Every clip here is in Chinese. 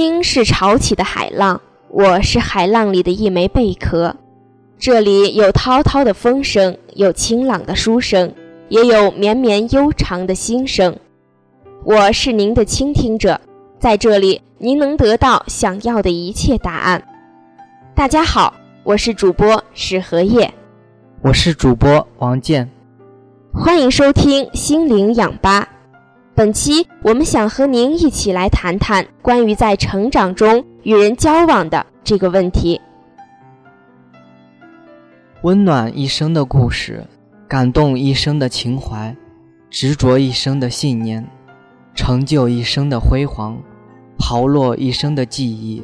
心是潮起的海浪，我是海浪里的一枚贝壳。这里有滔滔的风声，有清朗的书声，也有绵绵悠长的心声。我是您的倾听者，在这里您能得到想要的一切答案。大家好，我是主播史荷叶，我是主播王健，欢迎收听心灵氧吧。本期我们想和您一起来谈谈关于在成长中与人交往的这个问题。温暖一生的故事，感动一生的情怀，执着一生的信念。成就一生的辉煌，刨落一生的记忆。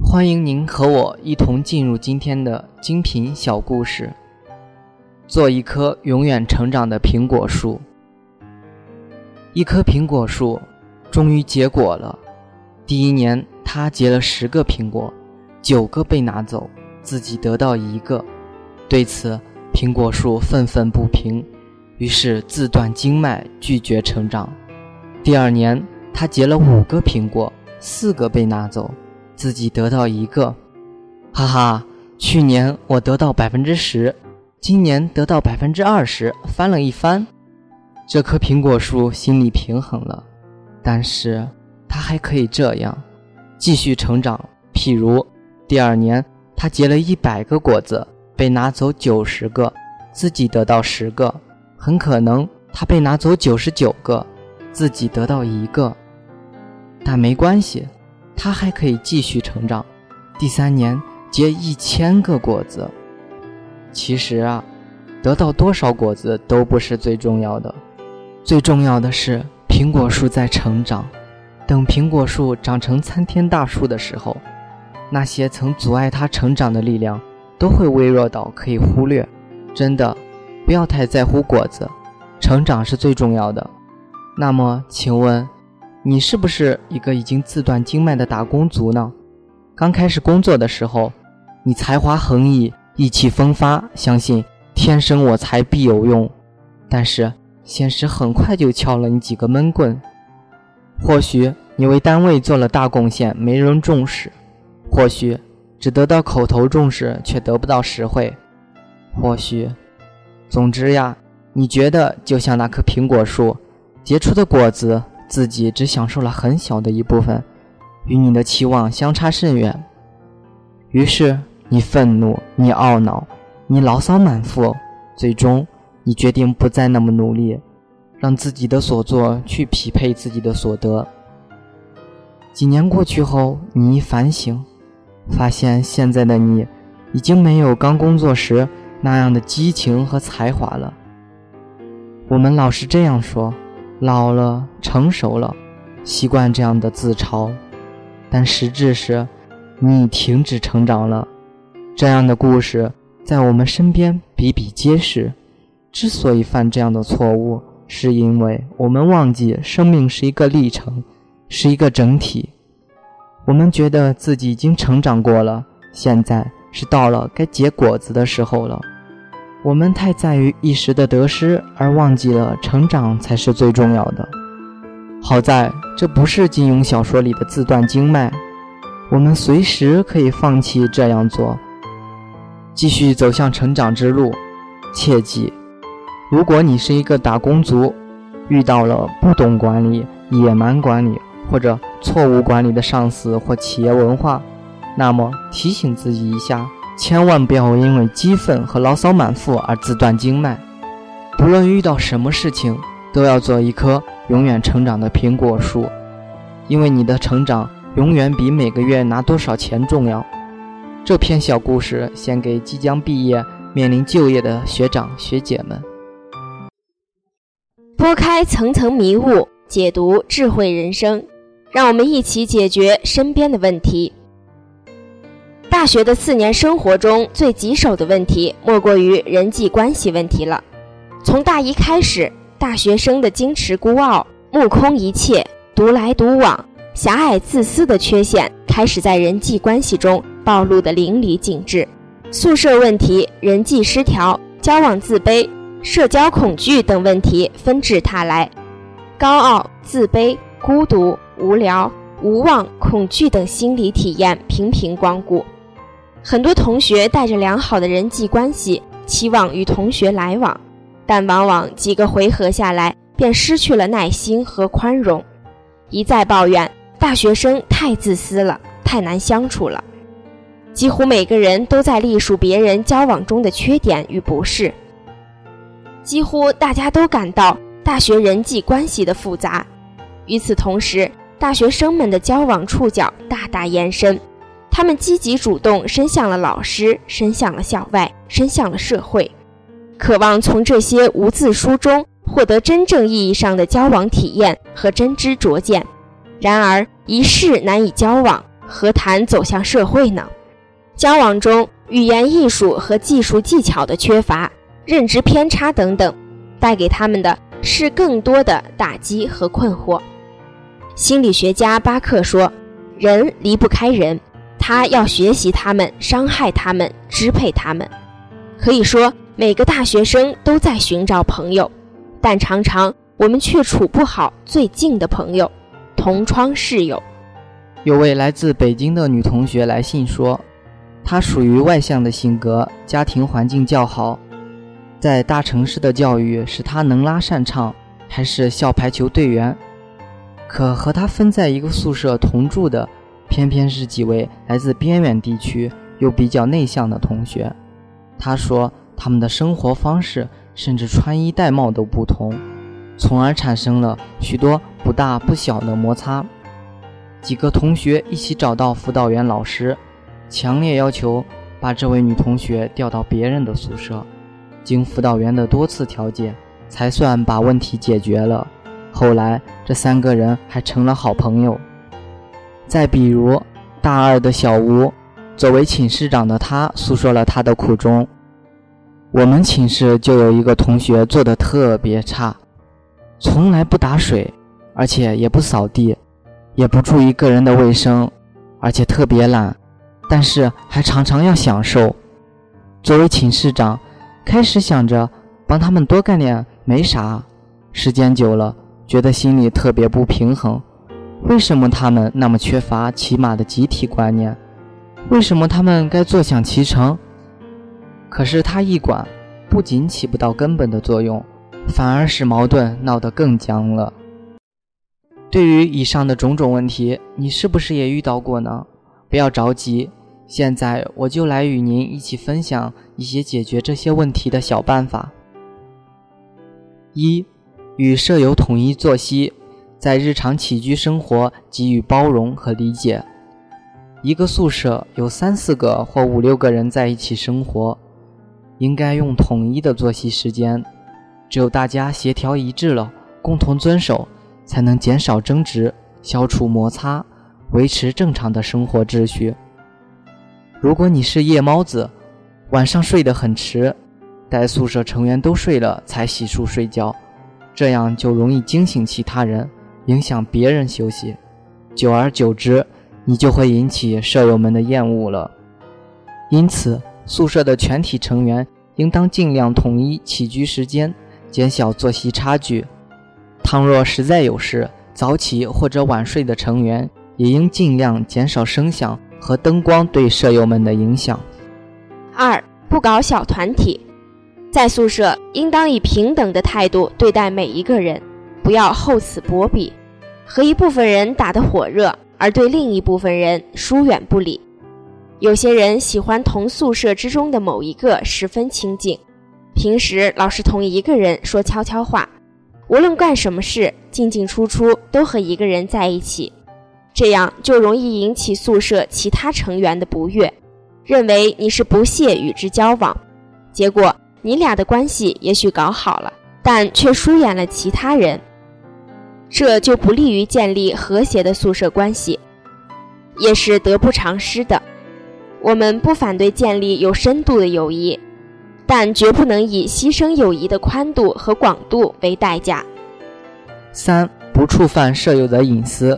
欢迎您和我一同进入今天的精品小故事。做一棵永远成长的苹果树。一棵苹果树终于结果了。第一年，它结了十个苹果，九个被拿走，自己得到一个。对此，苹果树愤愤不平，于是自断经脉，拒绝成长。第二年，他结了五个苹果，四个被拿走，自己得到一个。哈哈，去年我得到百分之十，今年得到百分之二十，翻了一番。这棵苹果树心里平衡了，但是它还可以这样，继续成长。譬如，第二年它结了一百个果子，被拿走九十个，自己得到十个，很可能它被拿走九十九个。自己得到一个，但没关系，他还可以继续成长。第三年结一千个果子。其实啊，得到多少果子都不是最重要的，最重要的是苹果树在成长。等苹果树长成参天大树的时候，那些曾阻碍它成长的力量都会微弱到可以忽略。真的，不要太在乎果子，成长是最重要的。那么，请问，你是不是一个已经自断经脉的打工族呢？刚开始工作的时候，你才华横溢，意气风发，相信天生我材必有用。但是，现实很快就敲了你几个闷棍。或许你为单位做了大贡献，没人重视；或许只得到口头重视，却得不到实惠；或许，总之呀，你觉得就像那棵苹果树。结出的果子，自己只享受了很小的一部分，与你的期望相差甚远。于是你愤怒，你懊恼，你牢骚满腹，最终你决定不再那么努力，让自己的所作去匹配自己的所得。几年过去后，你一反省，发现现在的你已经没有刚工作时那样的激情和才华了。我们老是这样说。老了，成熟了，习惯这样的自嘲，但实质是，你停止成长了。这样的故事在我们身边比比皆是。之所以犯这样的错误，是因为我们忘记生命是一个历程，是一个整体。我们觉得自己已经成长过了，现在是到了该结果子的时候了。我们太在于一时的得失，而忘记了成长才是最重要的。好在这不是金庸小说里的自断经脉，我们随时可以放弃这样做，继续走向成长之路。切记，如果你是一个打工族，遇到了不懂管理、野蛮管理或者错误管理的上司或企业文化，那么提醒自己一下。千万不要因为激愤和牢骚满腹而自断经脉。不论遇到什么事情，都要做一棵永远成长的苹果树，因为你的成长永远比每个月拿多少钱重要。这篇小故事献给即将毕业、面临就业的学长学姐们。拨开层层迷雾，解读智慧人生，让我们一起解决身边的问题。大学的四年生活中最棘手的问题，莫过于人际关系问题了。从大一开始，大学生的矜持孤傲、目空一切、独来独往、狭隘自私的缺陷，开始在人际关系中暴露得淋漓尽致。宿舍问题、人际失调、交往自卑、社交恐惧等问题纷至沓来。高傲、自卑、孤独、无聊。无望、恐惧等心理体验频频光顾。很多同学带着良好的人际关系，期望与同学来往，但往往几个回合下来，便失去了耐心和宽容，一再抱怨大学生太自私了，太难相处了。几乎每个人都在隶属别人交往中的缺点与不适。几乎大家都感到大学人际关系的复杂。与此同时，大学生们的交往触角大大延伸。他们积极主动伸向了老师，伸向了校外，伸向了社会，渴望从这些无字书中获得真正意义上的交往体验和真知灼见。然而，一世难以交往，何谈走向社会呢？交往中，语言艺术和技术技巧的缺乏、认知偏差等等，带给他们的是更多的打击和困惑。心理学家巴克说：“人离不开人。”他要学习他们，伤害他们，支配他们。可以说，每个大学生都在寻找朋友，但常常我们却处不好最近的朋友，同窗室友。有位来自北京的女同学来信说，她属于外向的性格，家庭环境较好，在大城市的教育使她能拉擅唱，还是校排球队员。可和她分在一个宿舍同住的。偏偏是几位来自边远地区又比较内向的同学，他说他们的生活方式甚至穿衣戴帽都不同，从而产生了许多不大不小的摩擦。几个同学一起找到辅导员老师，强烈要求把这位女同学调到别人的宿舍。经辅导员的多次调解，才算把问题解决了。后来这三个人还成了好朋友。再比如，大二的小吴，作为寝室长的他诉说了他的苦衷。我们寝室就有一个同学做的特别差，从来不打水，而且也不扫地，也不注意个人的卫生，而且特别懒，但是还常常要享受。作为寝室长，开始想着帮他们多干点没啥，时间久了，觉得心里特别不平衡。为什么他们那么缺乏起码的集体观念？为什么他们该坐享其成？可是他一管，不仅起不到根本的作用，反而使矛盾闹得更僵了。对于以上的种种问题，你是不是也遇到过呢？不要着急，现在我就来与您一起分享一些解决这些问题的小办法。一，与舍友统一作息。在日常起居生活给予包容和理解。一个宿舍有三四个或五六个人在一起生活，应该用统一的作息时间。只有大家协调一致了，共同遵守，才能减少争执，消除摩擦，维持正常的生活秩序。如果你是夜猫子，晚上睡得很迟，待宿舍成员都睡了才洗漱睡觉，这样就容易惊醒其他人。影响别人休息，久而久之，你就会引起舍友们的厌恶了。因此，宿舍的全体成员应当尽量统一起居时间，减小作息差距。倘若实在有事，早起或者晚睡的成员也应尽量减少声响和灯光对舍友们的影响。二，不搞小团体，在宿舍应当以平等的态度对待每一个人，不要厚此薄彼。和一部分人打得火热，而对另一部分人疏远不理。有些人喜欢同宿舍之中的某一个十分亲近，平时老是同一个人说悄悄话，无论干什么事，进进出出都和一个人在一起，这样就容易引起宿舍其他成员的不悦，认为你是不屑与之交往。结果你俩的关系也许搞好了，但却疏远了其他人。这就不利于建立和谐的宿舍关系，也是得不偿失的。我们不反对建立有深度的友谊，但绝不能以牺牲友谊的宽度和广度为代价。三、不触犯舍友的隐私。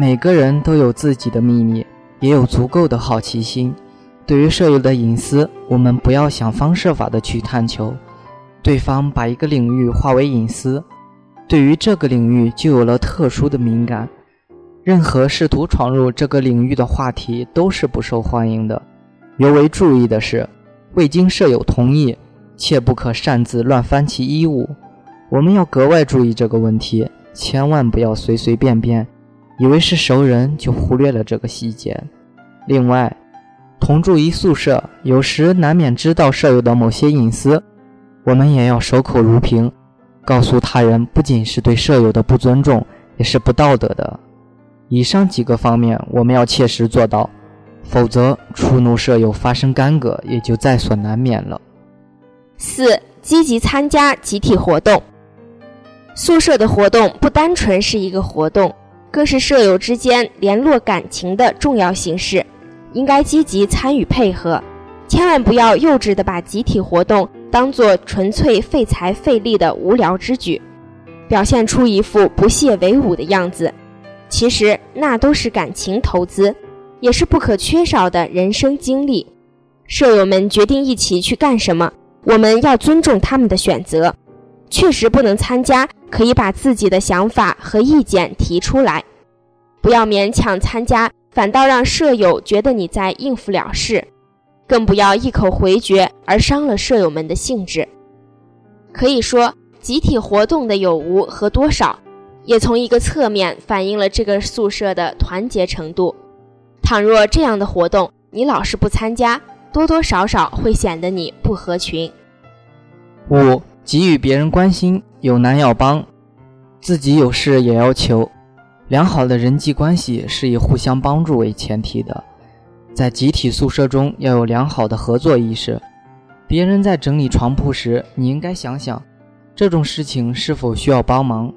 每个人都有自己的秘密，也有足够的好奇心。对于舍友的隐私，我们不要想方设法的去探求。对方把一个领域化为隐私。对于这个领域就有了特殊的敏感，任何试图闯入这个领域的话题都是不受欢迎的。尤为注意的是，未经舍友同意，切不可擅自乱翻其衣物。我们要格外注意这个问题，千万不要随随便便，以为是熟人就忽略了这个细节。另外，同住一宿舍，有时难免知道舍友的某些隐私，我们也要守口如瓶，告诉他人不仅是对舍友的不尊重，也是不道德的。以上几个方面我们要切实做到，否则触怒舍友发生干戈也就在所难免了。四、积极参加集体活动。宿舍的活动不单纯是一个活动，更是舍友之间联络感情的重要形式，应该积极参与配合，千万不要幼稚的把集体活动当做纯粹费财费力的无聊之举，表现出一副不屑为伍的样子。其实那都是感情投资，也是不可缺少的人生经历。舍友们决定一起去干什么，我们要尊重他们的选择。确实不能参加，可以把自己的想法和意见提出来，不要勉强参加，反倒让舍友觉得你在应付了事。更不要一口回绝而伤了舍友们的兴致。可以说，集体活动的有无和多少。也从一个侧面反映了这个宿舍的团结程度。倘若这样的活动你老是不参加，多多少少会显得你不合群。五、给予别人关心，有难要帮，自己有事也要求。良好的人际关系是以互相帮助为前提的，在集体宿舍中要有良好的合作意识。别人在整理床铺时，你应该想想，这种事情是否需要帮忙。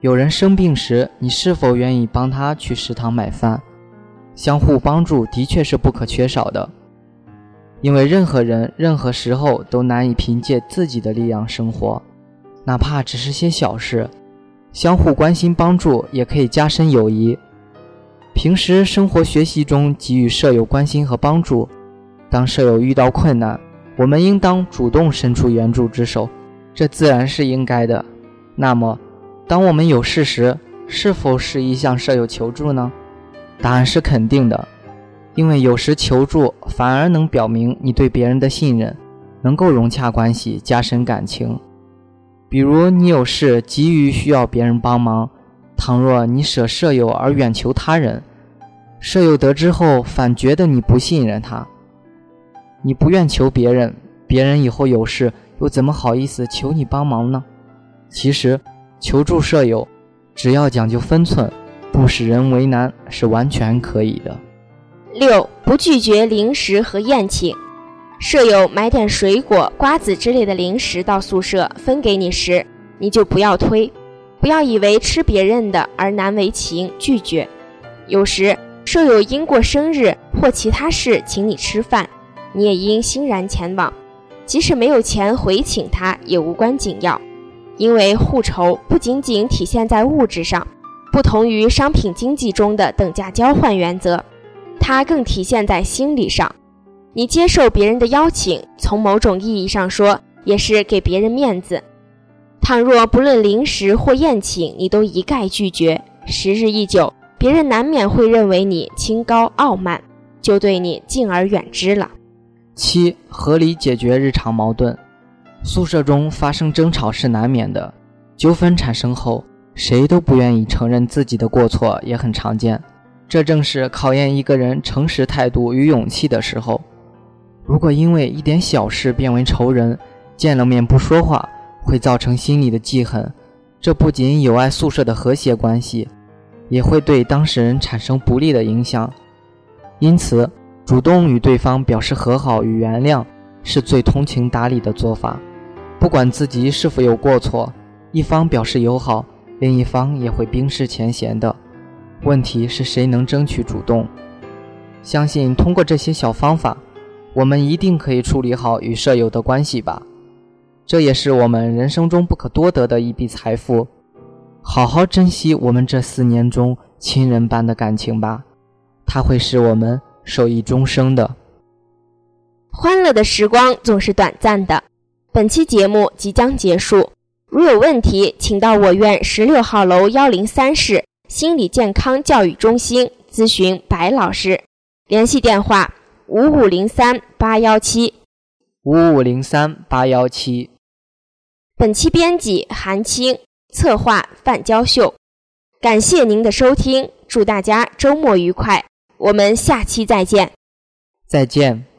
有人生病时，你是否愿意帮他去食堂买饭？相互帮助的确是不可缺少的，因为任何人、任何时候都难以凭借自己的力量生活，哪怕只是些小事，相互关心帮助也可以加深友谊。平时生活学习中给予舍友关心和帮助，当舍友遇到困难，我们应当主动伸出援助之手，这自然是应该的。那么。当我们有事时，是否适宜向舍友求助呢？答案是肯定的，因为有时求助反而能表明你对别人的信任，能够融洽关系，加深感情。比如你有事急于需要别人帮忙，倘若你舍舍友而远求他人，舍友得知后反觉得你不信任他，你不愿求别人，别人以后有事又怎么好意思求你帮忙呢？其实。求助舍友，只要讲究分寸，不使人为难，是完全可以的。六，不拒绝零食和宴请。舍友买点水果、瓜子之类的零食到宿舍分给你时，你就不要推，不要以为吃别人的而难为情拒绝。有时舍友因过生日或其他事请你吃饭，你也应欣然前往，即使没有钱回请他，也无关紧要。因为互酬不仅仅体现在物质上，不同于商品经济中的等价交换原则，它更体现在心理上。你接受别人的邀请，从某种意义上说，也是给别人面子。倘若不论临时或宴请，你都一概拒绝，时日一久，别人难免会认为你清高傲慢，就对你敬而远之了。七、合理解决日常矛盾。宿舍中发生争吵是难免的，纠纷产生后，谁都不愿意承认自己的过错，也很常见。这正是考验一个人诚实态度与勇气的时候。如果因为一点小事变为仇人，见了面不说话，会造成心里的记恨，这不仅有碍宿舍的和谐关系，也会对当事人产生不利的影响。因此，主动与对方表示和好与原谅，是最通情达理的做法。不管自己是否有过错，一方表示友好，另一方也会冰释前嫌的。问题是谁能争取主动？相信通过这些小方法，我们一定可以处理好与舍友的关系吧。这也是我们人生中不可多得的一笔财富。好好珍惜我们这四年中亲人般的感情吧，它会使我们受益终生的。欢乐的时光总是短暂的。本期节目即将结束，如有问题，请到我院十六号楼幺零三室心理健康教育中心咨询白老师，联系电话五五零三八幺七五五零三八幺七。本期编辑韩青，策划范娇秀，感谢您的收听，祝大家周末愉快，我们下期再见。再见。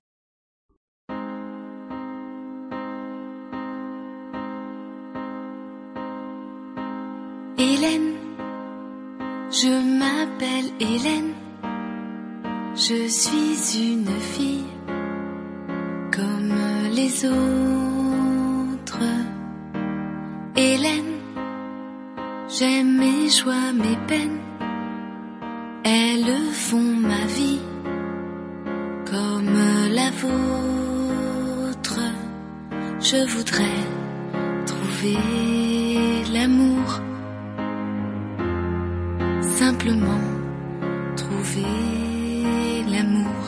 Je m'appelle Hélène, je suis une fille comme les autres. Hélène, j'aime mes joies, mes peines, elles font ma vie comme la vôtre. Je voudrais trouver trouver l'amour.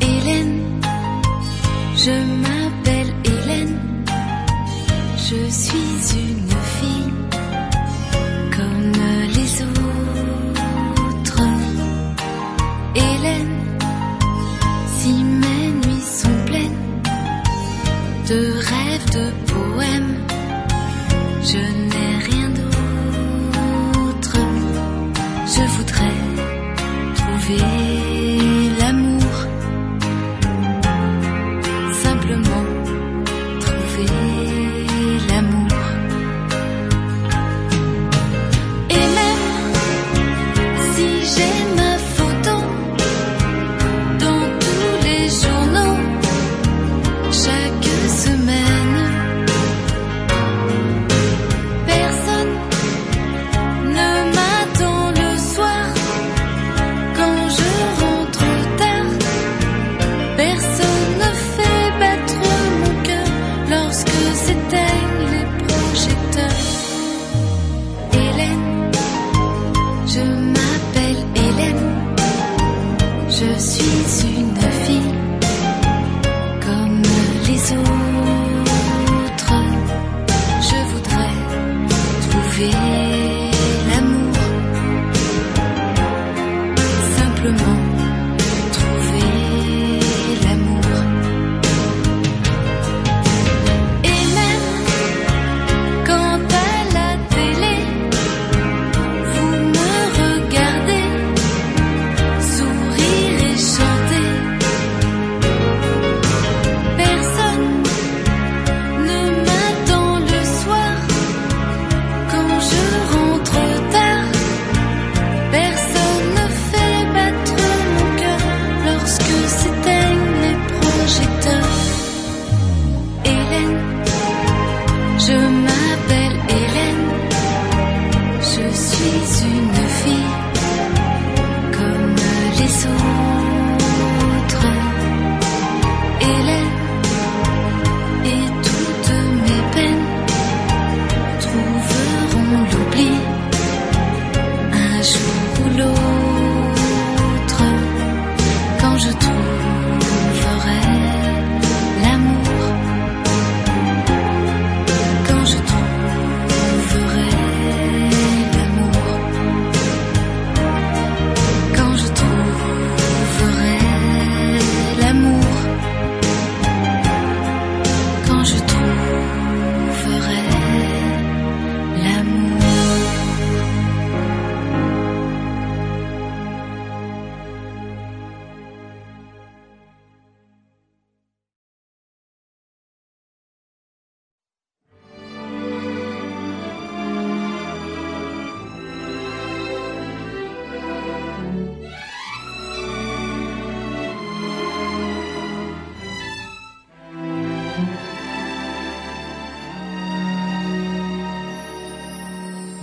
Hélène, je m'appelle Hélène, je suis une fille comme les autres. Hélène, si mes nuits sont pleines de rêves, de poèmes, je n'ai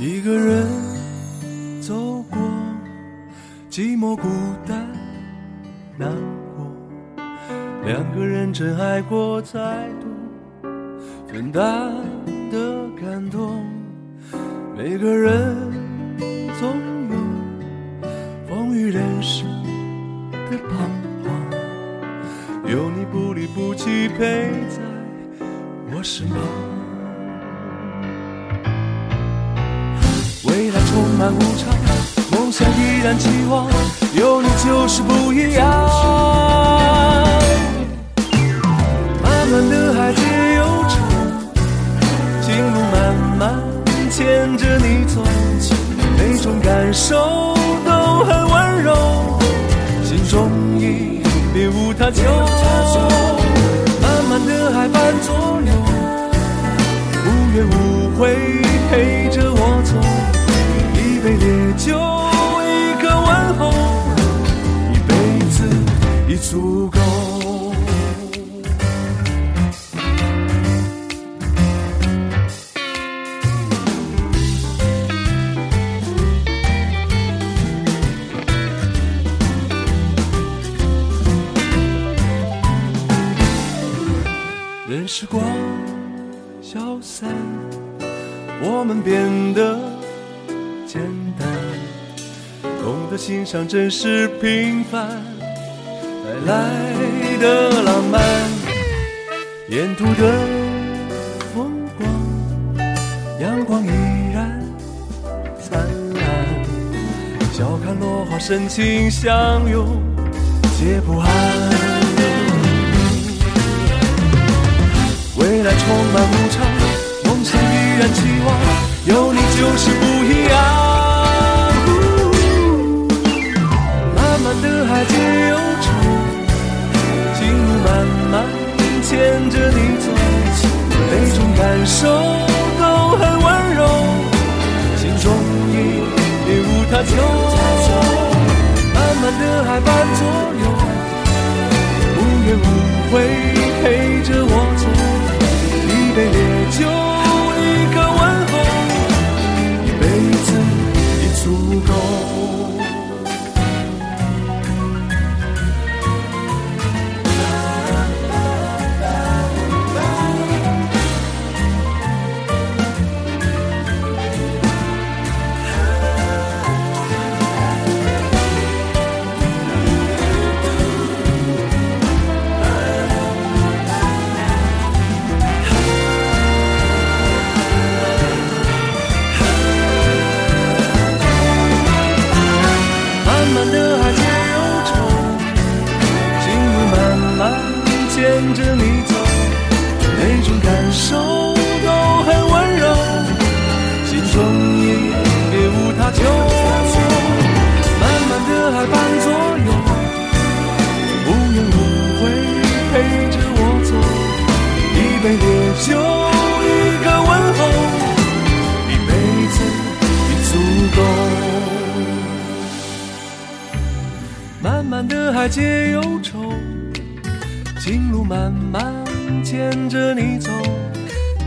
一个人走过，寂寞孤单难过。两个人真爱过，才懂分担的感动。每个人总有风雨人生的彷徨，有你不离不弃陪在我身旁。漫无常，梦想依然期望，有你就是不一样。漫漫的海皆忧愁，情路漫漫牵着你走，每种感受都很温柔，心中已别无他求。漫漫的海伴左右，无怨无悔陪着，就，一个问候，一辈子已足够。任时光消散，我们变得简单，懂得欣赏真实平凡带来的浪漫。沿途的风光，阳光依然灿烂，笑看落花深情相拥，皆不安。未来充满无常，梦想依然期望，有你就是不一样。漫的海皆忧愁，情路漫漫牵着你走，每种感受都很温柔，心中已别无他求。漫漫的爱伴左右，无怨无悔陪着我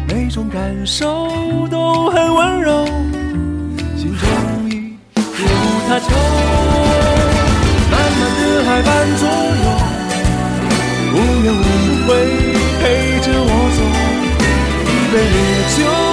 每种感受都很温柔，心中已无他求，漫漫的海伴左右，无怨无悔陪着我走，一杯烈酒。